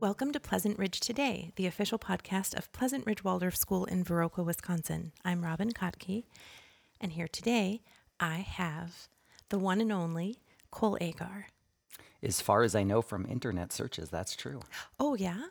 Welcome to Pleasant Ridge Today, the official podcast of Pleasant Ridge Waldorf School in Viroqua, Wisconsin. I'm Robin Kotke, and here today I have the one and only Cole Agar. As far as I know from internet searches, that's true. Oh, yeah?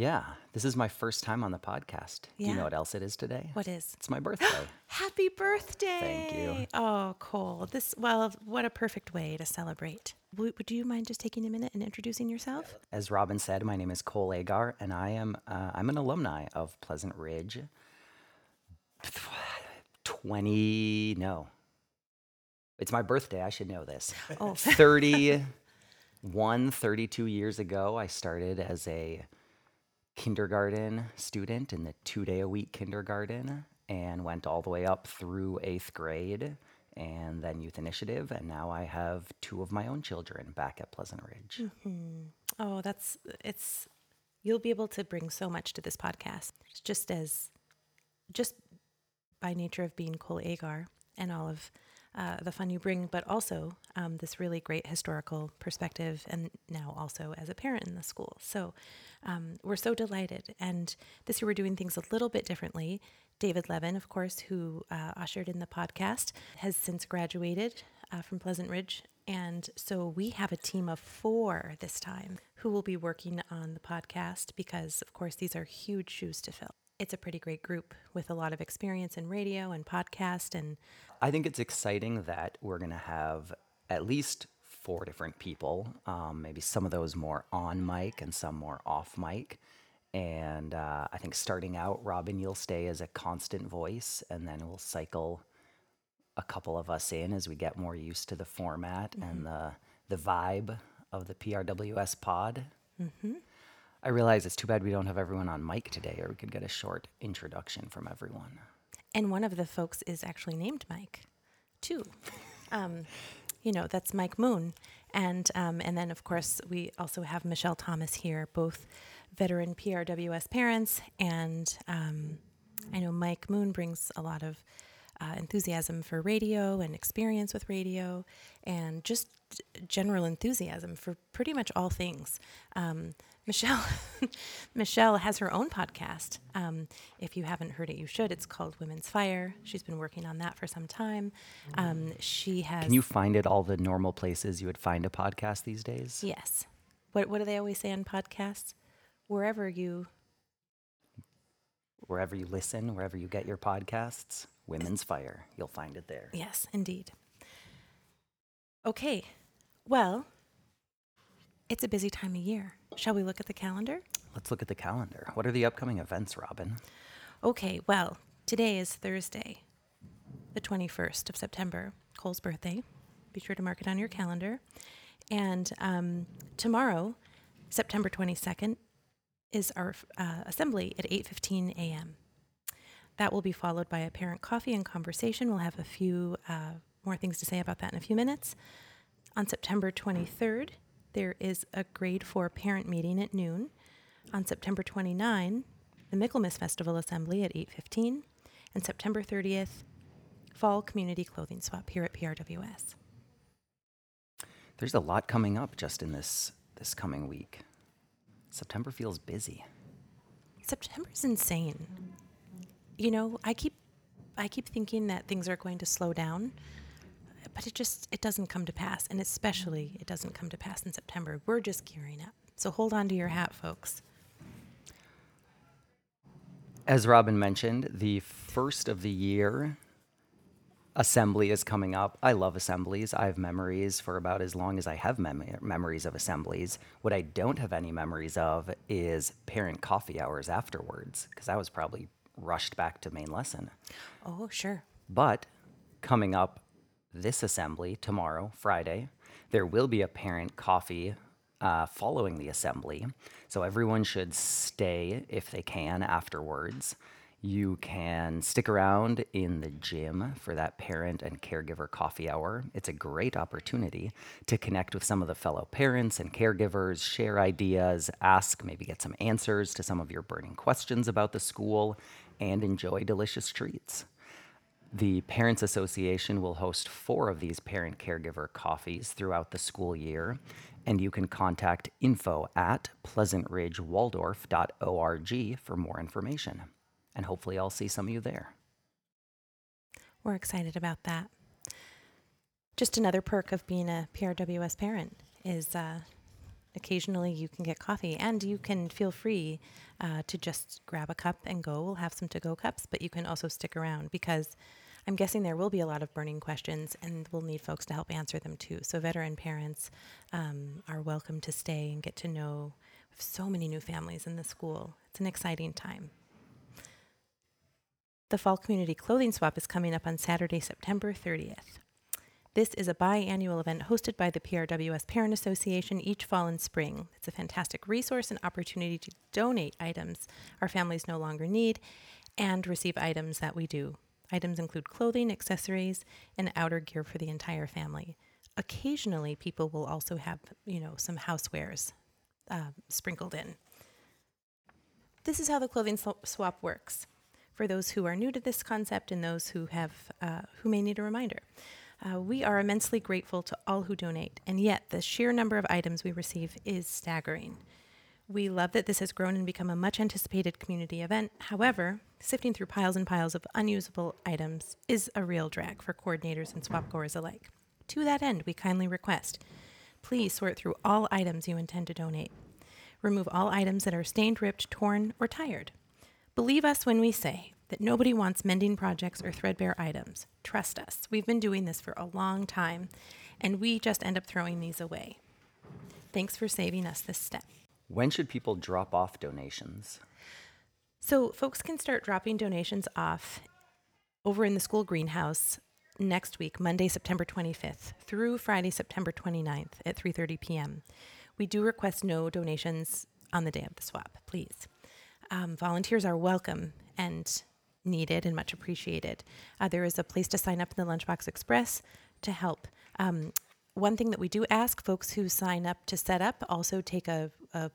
Yeah, this is my first time on the podcast. Do you know what else it is today? What is? It's my birthday. Happy birthday! Thank you. Oh, Cole. This, well, what a perfect way to celebrate. Would you mind just taking a minute and introducing yourself? As Robin said, my name is Cole Agar, and I am uh, I'm an alumni of Pleasant Ridge. Twenty no, it's my birthday. I should know this. Oh, 31, 32 years ago, I started as a kindergarten student in the two day a week kindergarten and went all the way up through eighth grade and then youth initiative. And now I have two of my own children back at Pleasant Ridge. Mm-hmm. oh, that's, it's, you'll be able to bring so much to this podcast. Just as, just by nature of being Cole Agar and all of uh, the fun you bring, but also um, this really great historical perspective, and now also as a parent in the school. So um, we're so delighted. And this year we're doing things a little bit differently. David Levin, of course, who uh, ushered in the podcast, has since graduated uh, from Pleasant Ridge. And so we have a team of four this time who will be working on the podcast because, of course, these are huge shoes to fill. It's a pretty great group with a lot of experience in radio and podcast and I think it's exciting that we're going to have at least four different people, um, maybe some of those more on mic and some more off mic. And uh, I think starting out, Robin, you'll stay as a constant voice, and then we'll cycle a couple of us in as we get more used to the format and the the vibe of the PRWS pod. I realize it's too bad we don't have everyone on mic today, or we could get a short introduction from everyone. And one of the folks is actually named Mike, too. Um, you know, that's Mike Moon. And, um, and then, of course, we also have Michelle Thomas here, both veteran PRWS parents. And um, I know Mike Moon brings a lot of uh, enthusiasm for radio and experience with radio and just general enthusiasm for pretty much all things. Um, Michelle, Michelle has her own podcast. Um, if you haven't heard it, you should. It's called Women's Fire. She's been working on that for some time. Um, she has. Can you find it all the normal places you would find a podcast these days? Yes. What What do they always say on podcasts? Wherever you. Wherever you listen, wherever you get your podcasts, Women's Fire, you'll find it there. Yes, indeed. Okay. Well, it's a busy time of year. Shall we look at the calendar? Let's look at the calendar. What are the upcoming events, Robin? Okay, well, today is Thursday, the 21st of September, Cole's birthday. Be sure to mark it on your calendar. And um, tomorrow, September 22nd, is our uh, assembly at 8:15 a.m. That will be followed by a parent coffee and conversation. We'll have a few uh, more things to say about that in a few minutes. On September 23rd, there is a grade four parent meeting at noon. On September 29, the Michaelmas Festival Assembly at 8:15, and September 30th, Fall Community Clothing Swap here at PRWS. There's a lot coming up just in this this coming week. September feels busy. September's insane. You know, I keep I keep thinking that things are going to slow down, but it just it doesn't come to pass, and especially it doesn't come to pass in September. We're just gearing up. So hold on to your hat, folks. As Robin mentioned, the first of the year assembly is coming up. I love assemblies. I have memories for about as long as I have mem- memories of assemblies. What I don't have any memories of is parent coffee hours afterwards, because I was probably rushed back to main lesson. Oh, sure. But coming up this assembly tomorrow, Friday, there will be a parent coffee uh, following the assembly. So everyone should stay if they can afterwards. You can stick around in the gym for that parent and caregiver coffee hour. It's a great opportunity to connect with some of the fellow parents and caregivers, share ideas, ask, maybe get some answers to some of your burning questions about the school, and enjoy delicious treats. The Parents Association will host four of these parent caregiver coffees throughout the school year, and you can contact info at pleasantridgewaldorf.org for more information. And hopefully, I'll see some of you there. We're excited about that. Just another perk of being a PRWS parent is uh, occasionally you can get coffee and you can feel free uh, to just grab a cup and go. We'll have some to go cups, but you can also stick around because I'm guessing there will be a lot of burning questions and we'll need folks to help answer them too. So, veteran parents um, are welcome to stay and get to know so many new families in the school. It's an exciting time. The Fall Community Clothing Swap is coming up on Saturday, September 30th. This is a biannual event hosted by the PRWS Parent Association each fall and spring. It's a fantastic resource and opportunity to donate items our families no longer need and receive items that we do. Items include clothing, accessories, and outer gear for the entire family. Occasionally, people will also have, you know, some housewares uh, sprinkled in. This is how the clothing swap works. For those who are new to this concept and those who have uh, who may need a reminder. Uh, we are immensely grateful to all who donate, and yet the sheer number of items we receive is staggering. We love that this has grown and become a much anticipated community event. However, sifting through piles and piles of unusable items is a real drag for coordinators and swap goers alike. To that end, we kindly request please sort through all items you intend to donate. Remove all items that are stained, ripped, torn, or tired. Believe us when we say that nobody wants mending projects or threadbare items. Trust us, we've been doing this for a long time, and we just end up throwing these away. Thanks for saving us this step. When should people drop off donations? So, folks can start dropping donations off over in the school greenhouse next week, Monday, September 25th, through Friday, September 29th at 3:30 p.m. We do request no donations on the day of the swap, please. Um, volunteers are welcome and needed and much appreciated. Uh, there is a place to sign up in the Lunchbox Express to help. Um, one thing that we do ask folks who sign up to set up also take a, a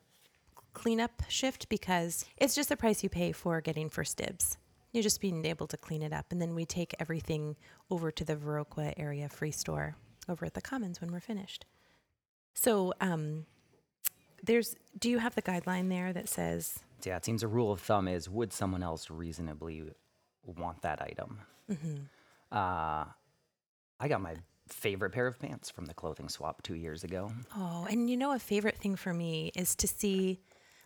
cleanup shift because it's just the price you pay for getting first dibs. You're just being able to clean it up. And then we take everything over to the Viroqua area free store over at the Commons when we're finished. So, um, there's, do you have the guideline there that says yeah, it seems a rule of thumb is would someone else reasonably want that item? Mm-hmm. Uh, I got my favorite pair of pants from the clothing swap two years ago. Oh, and you know, a favorite thing for me is to see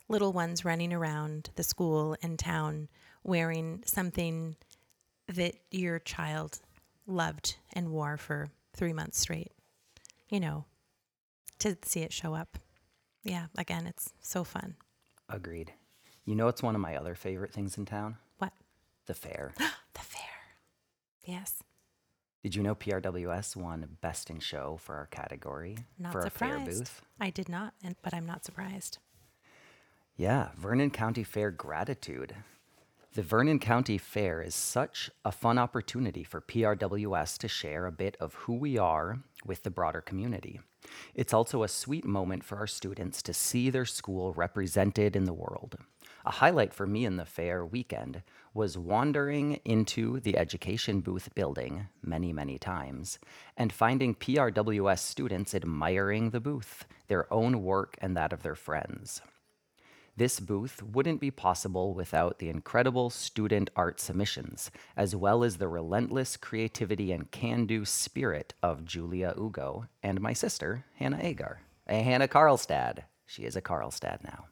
little ones running around the school and town wearing something that your child loved and wore for three months straight. You know, to see it show up. Yeah, again, it's so fun. Agreed. You know, it's one of my other favorite things in town. What? The fair. the fair. Yes. Did you know PRWS won Best in Show for our category not for surprised. a fair booth? I did not, but I'm not surprised. Yeah, Vernon County Fair gratitude. The Vernon County Fair is such a fun opportunity for PRWS to share a bit of who we are with the broader community. It's also a sweet moment for our students to see their school represented in the world. A highlight for me in the fair weekend was wandering into the education booth building many, many times and finding PRWS students admiring the booth, their own work, and that of their friends. This booth wouldn't be possible without the incredible student art submissions, as well as the relentless creativity and can do spirit of Julia Ugo and my sister, Hannah Agar. A Hannah Karlstad. She is a Karlstad now.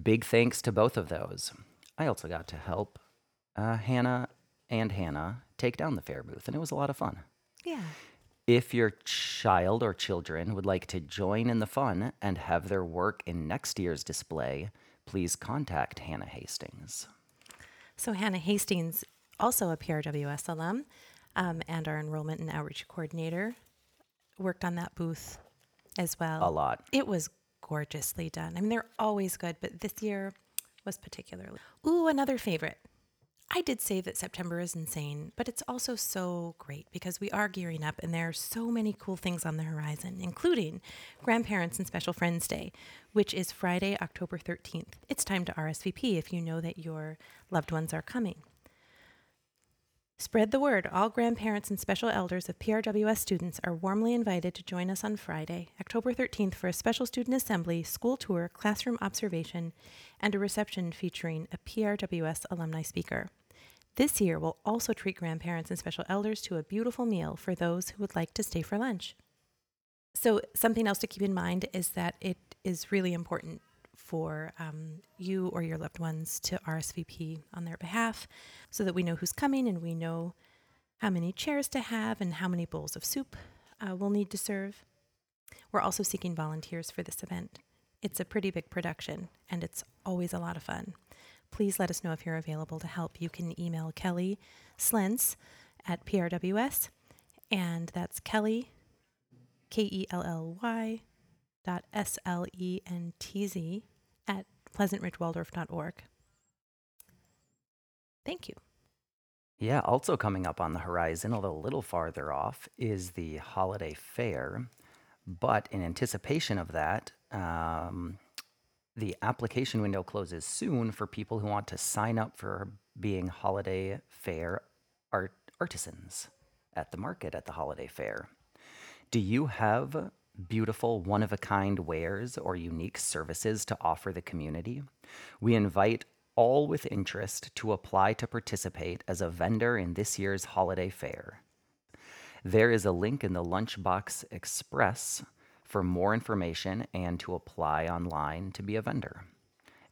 Big thanks to both of those. I also got to help uh, Hannah and Hannah take down the fair booth, and it was a lot of fun. Yeah. If your child or children would like to join in the fun and have their work in next year's display, please contact Hannah Hastings. So, Hannah Hastings, also a PRWS alum um, and our enrollment and outreach coordinator, worked on that booth as well. A lot. It was gorgeously done. I mean, they're always good, but this year was particularly. Ooh, another favorite. I did say that September is insane, but it's also so great because we are gearing up and there are so many cool things on the horizon, including Grandparents and Special Friends Day, which is Friday, October 13th. It's time to RSVP if you know that your loved ones are coming. Spread the word. All grandparents and special elders of PRWS students are warmly invited to join us on Friday, October 13th, for a special student assembly, school tour, classroom observation, and a reception featuring a PRWS alumni speaker. This year, we'll also treat grandparents and special elders to a beautiful meal for those who would like to stay for lunch. So, something else to keep in mind is that it is really important for um, you or your loved ones to RSVP on their behalf so that we know who's coming and we know how many chairs to have and how many bowls of soup uh, we'll need to serve. We're also seeking volunteers for this event. It's a pretty big production and it's always a lot of fun. Please let us know if you're available to help. You can email Kelly Slentz at PRWS, and that's Kelly, K E L L Y dot S L E N T Z pleasantridgewaldorf.org. Thank you. Yeah, also coming up on the horizon, although a little farther off, is the holiday fair. But in anticipation of that, um, the application window closes soon for people who want to sign up for being holiday fair art artisans at the market at the holiday fair. Do you have beautiful, one of a kind wares or unique services to offer the community, we invite all with interest to apply to participate as a vendor in this year's holiday fair. There is a link in the Lunchbox Express for more information and to apply online to be a vendor.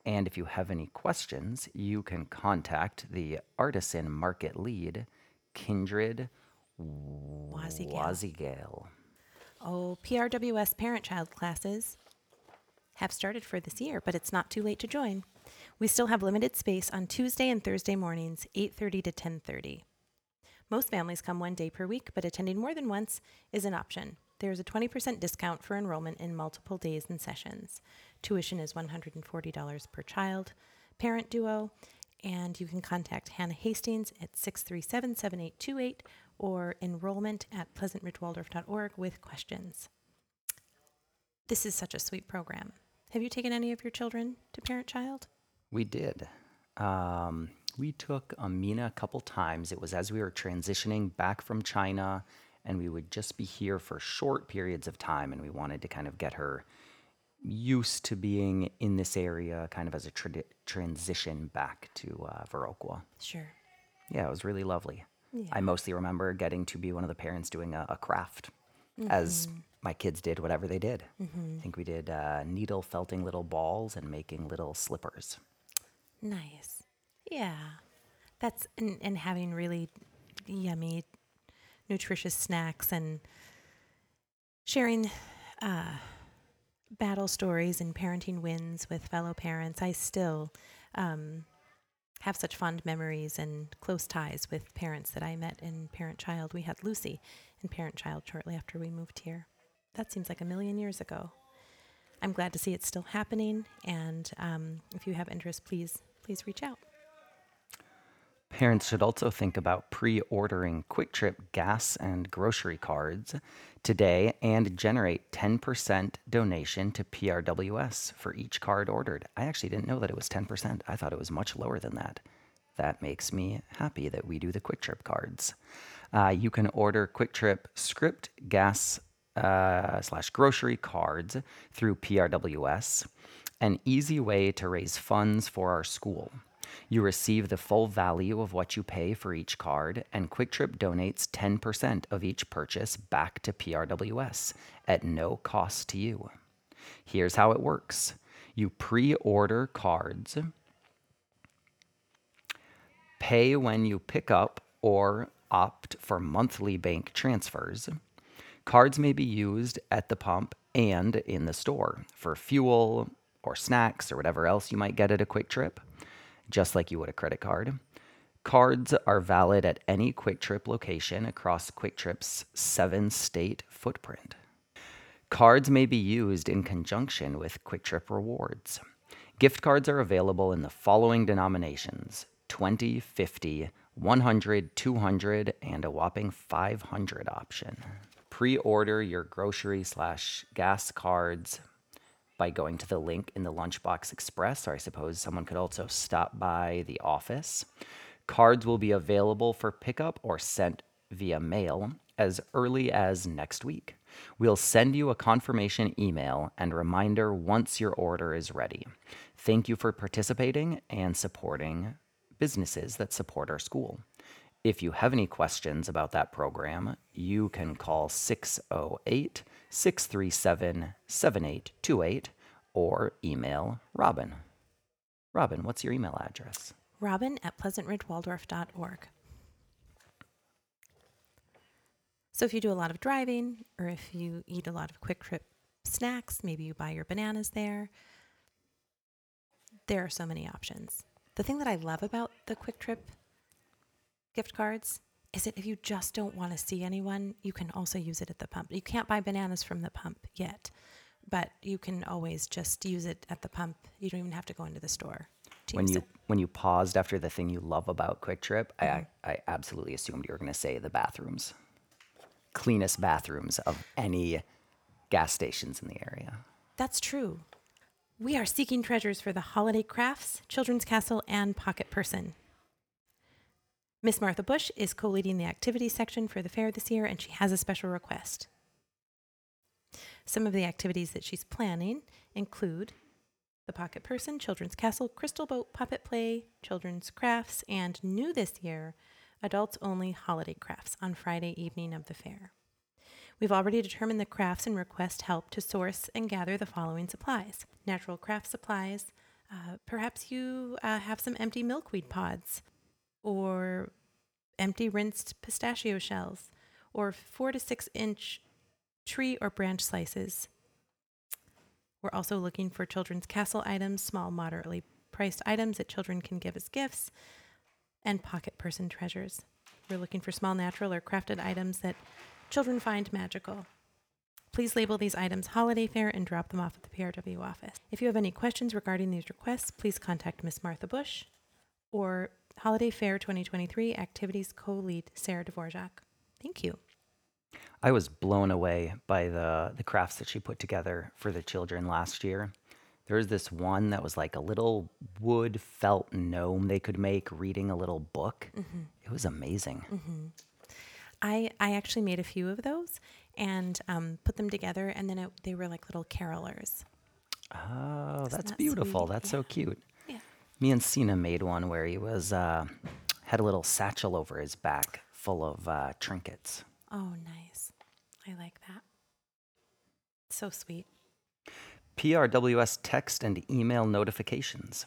And if you have any questions, you can contact the artisan market lead, Kindred Wazigale. Oh, PRWS parent child classes have started for this year, but it's not too late to join. We still have limited space on Tuesday and Thursday mornings, 8:30 to 10:30. Most families come one day per week, but attending more than once is an option. There is a 20% discount for enrollment in multiple days and sessions. Tuition is $140 per child, parent duo, and you can contact Hannah Hastings at 637 7828 or enrollment at pleasantridgewaldorf.org with questions. This is such a sweet program. Have you taken any of your children to parent child? We did. Um, we took Amina a couple times. It was as we were transitioning back from China, and we would just be here for short periods of time, and we wanted to kind of get her used to being in this area, kind of as a tra- transition back to uh, Viroqua. Sure. Yeah, it was really lovely. Yeah. I mostly remember getting to be one of the parents doing a, a craft, as my kids did whatever they did. I think we did uh, needle felting little balls and making little slippers. Nice. Yeah. That's and, and having really yummy, nutritious snacks and sharing uh, battle stories and parenting wins with fellow parents. I still um, have such fond memories and close ties with parents that I met in Parent Child. We had Lucy in Parent Child shortly after we moved here. That seems like a million years ago. I'm glad to see it's still happening, and um, if you have interest, please please reach out. Parents should also think about pre ordering Kwik Trip gas and grocery cards today and generate 10% donation to PRWS for each card ordered. I actually didn't know that it was 10%. I thought it was much lower than that. That makes me happy that we do the Kwik Trip cards. Uh, you can order Kwik Trip script gas uh, slash grocery cards through PRWS, an easy way to raise funds for our school. You receive the full value of what you pay for each card, and KwikTrip donates 10% of each purchase back to PRWS at no cost to you. Here's how it works you pre order cards, pay when you pick up, or opt for monthly bank transfers. Cards may be used at the pump and in the store for fuel or snacks or whatever else you might get at a kwik trip, just like you would a credit card. Cards are valid at any Kwik Trip location across Kwik Trip's seven state footprint. Cards may be used in conjunction with Kwik Trip rewards. Gift cards are available in the following denominations 20, 50, 100, 200, and a whopping 500 option. Pre order your grocery slash gas cards by going to the link in the Lunchbox Express, or I suppose someone could also stop by the office. Cards will be available for pickup or sent via mail as early as next week. We'll send you a confirmation email and reminder once your order is ready. Thank you for participating and supporting businesses that support our school. If you have any questions about that program, you can call 608 637 7828 or email Robin. Robin, what's your email address? Robin at pleasantridgewaldorf.org. So if you do a lot of driving or if you eat a lot of kwik trip snacks, maybe you buy your bananas there, there are so many options. The thing that I love about the kwik trip gift cards is that if you just don't want to see anyone, you can also use it at the pump. You can't buy bananas from the pump yet, but you can always just use it at the pump. You don't even have to go into the store. When you it. when you paused after the thing you love about Kwik Trip, I mm-hmm. I absolutely assumed you were going to say the bathrooms, cleanest bathrooms of any gas stations in the area. That's true. We are seeking treasures for the holiday crafts, children's castle, and pocket person. Miss Martha Bush is co leading the activities section for the fair this year, and she has a special request. Some of the activities that she's planning include the pocket person, children's castle, crystal boat, puppet play, children's crafts, and new this year, adults only holiday crafts on Friday evening of the fair. We've already determined the crafts and request help to source and gather the following supplies natural craft supplies. Uh, perhaps you uh, have some empty milkweed pods, or empty rinsed pistachio shells, or four to six inch tree or branch slices. We're also looking for children's castle items, small, moderately priced items that children can give as gifts, and pocket person treasures. We're looking for small natural or crafted items that children find magical. Please label these items holiday fair and drop them off at the PRW office. If you have any questions regarding these requests, please contact Miss Martha Bush or Holiday Fair 2023 Activities Co-Lead Sarah Dvorak. Thank you. I was blown away by the the crafts that she put together for the children last year. There was this one that was like a little wood felt gnome they could make reading a little book. It was amazing. I, I actually made a few of those and um, put them together, and then it, they were like little carolers. Oh, that's that beautiful. sweet? That's so cute. Me and Cena made one where he was uh, had a little satchel over his back full of uh, trinkets. Oh, nice. I like that. So sweet. PRWS text and email notifications.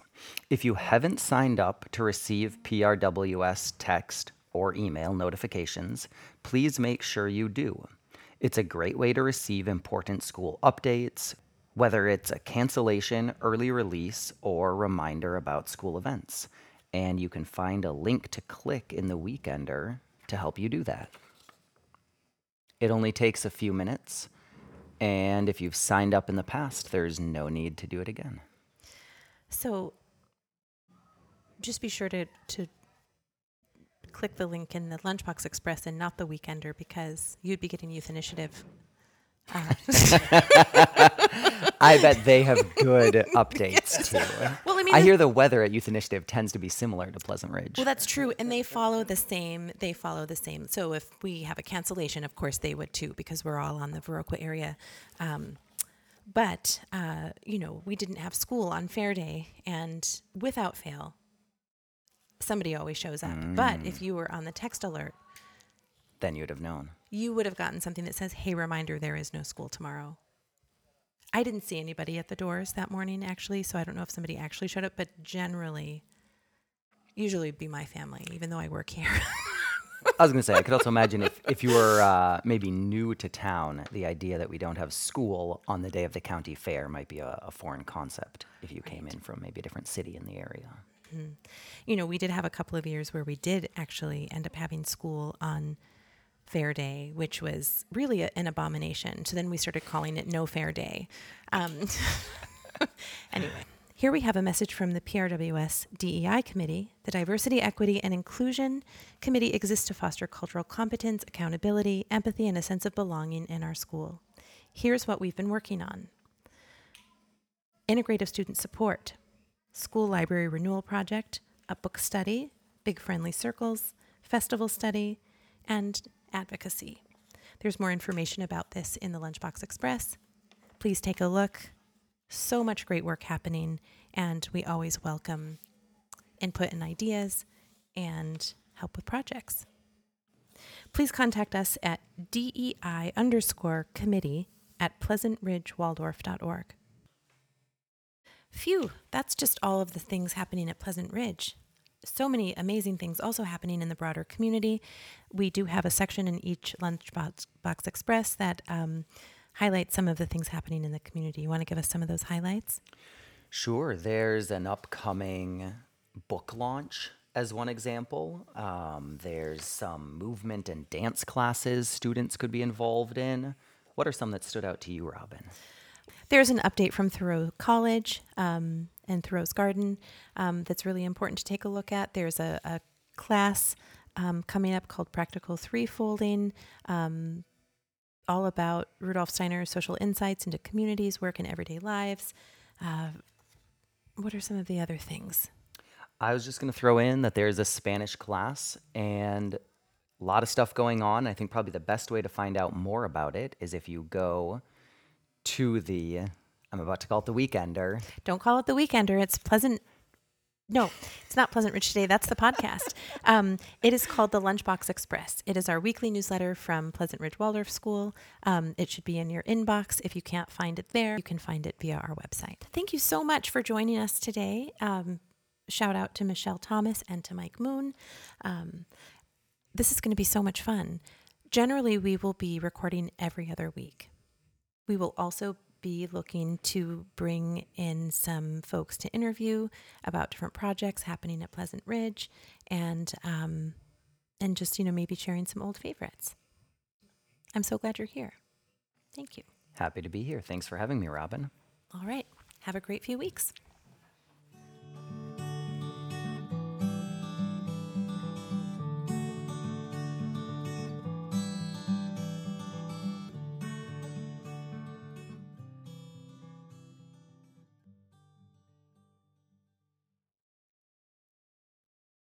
If you haven't signed up to receive PRWS text or email notifications, please make sure you do. It's a great way to receive important school updates, whether it's a cancellation, early release, or reminder about school events. And you can find a link to click in the Weekender to help you do that. It only takes a few minutes. And if you've signed up in the past, there's no need to do it again. So just be sure to, to click the link in the Lunchbox Express and not the Weekender because you'd be getting Youth Initiative. Uh, I bet they have good updates too. well, I mean, I hear the weather at Youth Initiative tends to be similar to Pleasant Ridge. Well, that's true, and they follow the same. They follow the same. So if we have a cancellation, of course they would too, because we're all on the Viroqua area. Um, but uh, you know, we didn't have school on Fair Day, and without fail, somebody always shows up. But if you were on the text alert, then you'd have known. you would have gotten something that says, "Hey, reminder: there is no school tomorrow." I didn't see anybody at the doors that morning, actually, so I don't know if somebody actually showed up. But generally, usually it'd be my family, even though I work here. I was going to say, I could also imagine if, if you were uh, maybe new to town, the idea that we don't have school on the day of the county fair might be a, a foreign concept if you came in from maybe a different city in the area. you know, we did have a couple of years where we did actually end up having school on Fair Day, which was really a, an abomination. So then we started calling it No Fair Day. Um, anyway, here we have a message from the PRWS DEI Committee. The Diversity, Equity, and Inclusion Committee exists to foster cultural competence, accountability, empathy, and a sense of belonging in our school. Here's what we've been working on integrative student support, school library renewal project, a book study, big friendly circles, festival study, and advocacy. There's more information about this in the Lunchbox Express. Please take a look. So much great work happening, and we always welcome input and ideas and help with projects. Please contact us at DEI underscore committee at pleasantridgewaldorf.org. Phew, that's just all of the things happening at Pleasant Ridge. So many amazing things also happening in the broader community. We do have a section in each Lunchbox Box Express that um, highlights some of the things happening in the community. You want to give us some of those highlights? Sure. There's an upcoming book launch as one example. Um, there's some movement and dance classes students could be involved in. What are some that stood out to you, Robin? There's an update from Thoreau College um, and Thoreau's Garden um, that's really important to take a look at. There's a, a class um, coming up called Practical Threefolding, um, all about Rudolf Steiner's social insights into communities, work, and everyday lives. Uh, what are some of the other things? I was just going to throw in that there's a Spanish class and a lot of stuff going on. I think probably the best way to find out more about it is if you go to the, I'm about to call it the Weekender. Don't call it the Weekender. It's Pleasant. No, it's not Pleasant Ridge Today. That's the podcast. Um, it is called the Lunchbox Express. It is our weekly newsletter from Pleasant Ridge Waldorf School. Um, it should be in your inbox. If you can't find it there, you can find it via our website. Thank you so much for joining us today. Um, shout out to Michelle Thomas and to Mike Moon. Um, this is going to be so much fun. Generally, we will be recording every other week. We will also be looking to bring in some folks to interview about different projects happening at Pleasant Ridge, and um, and just you know maybe sharing some old favorites. I'm so glad you're here. Thank you. Happy to be here. Thanks for having me, Robin. All right. Have a great few weeks.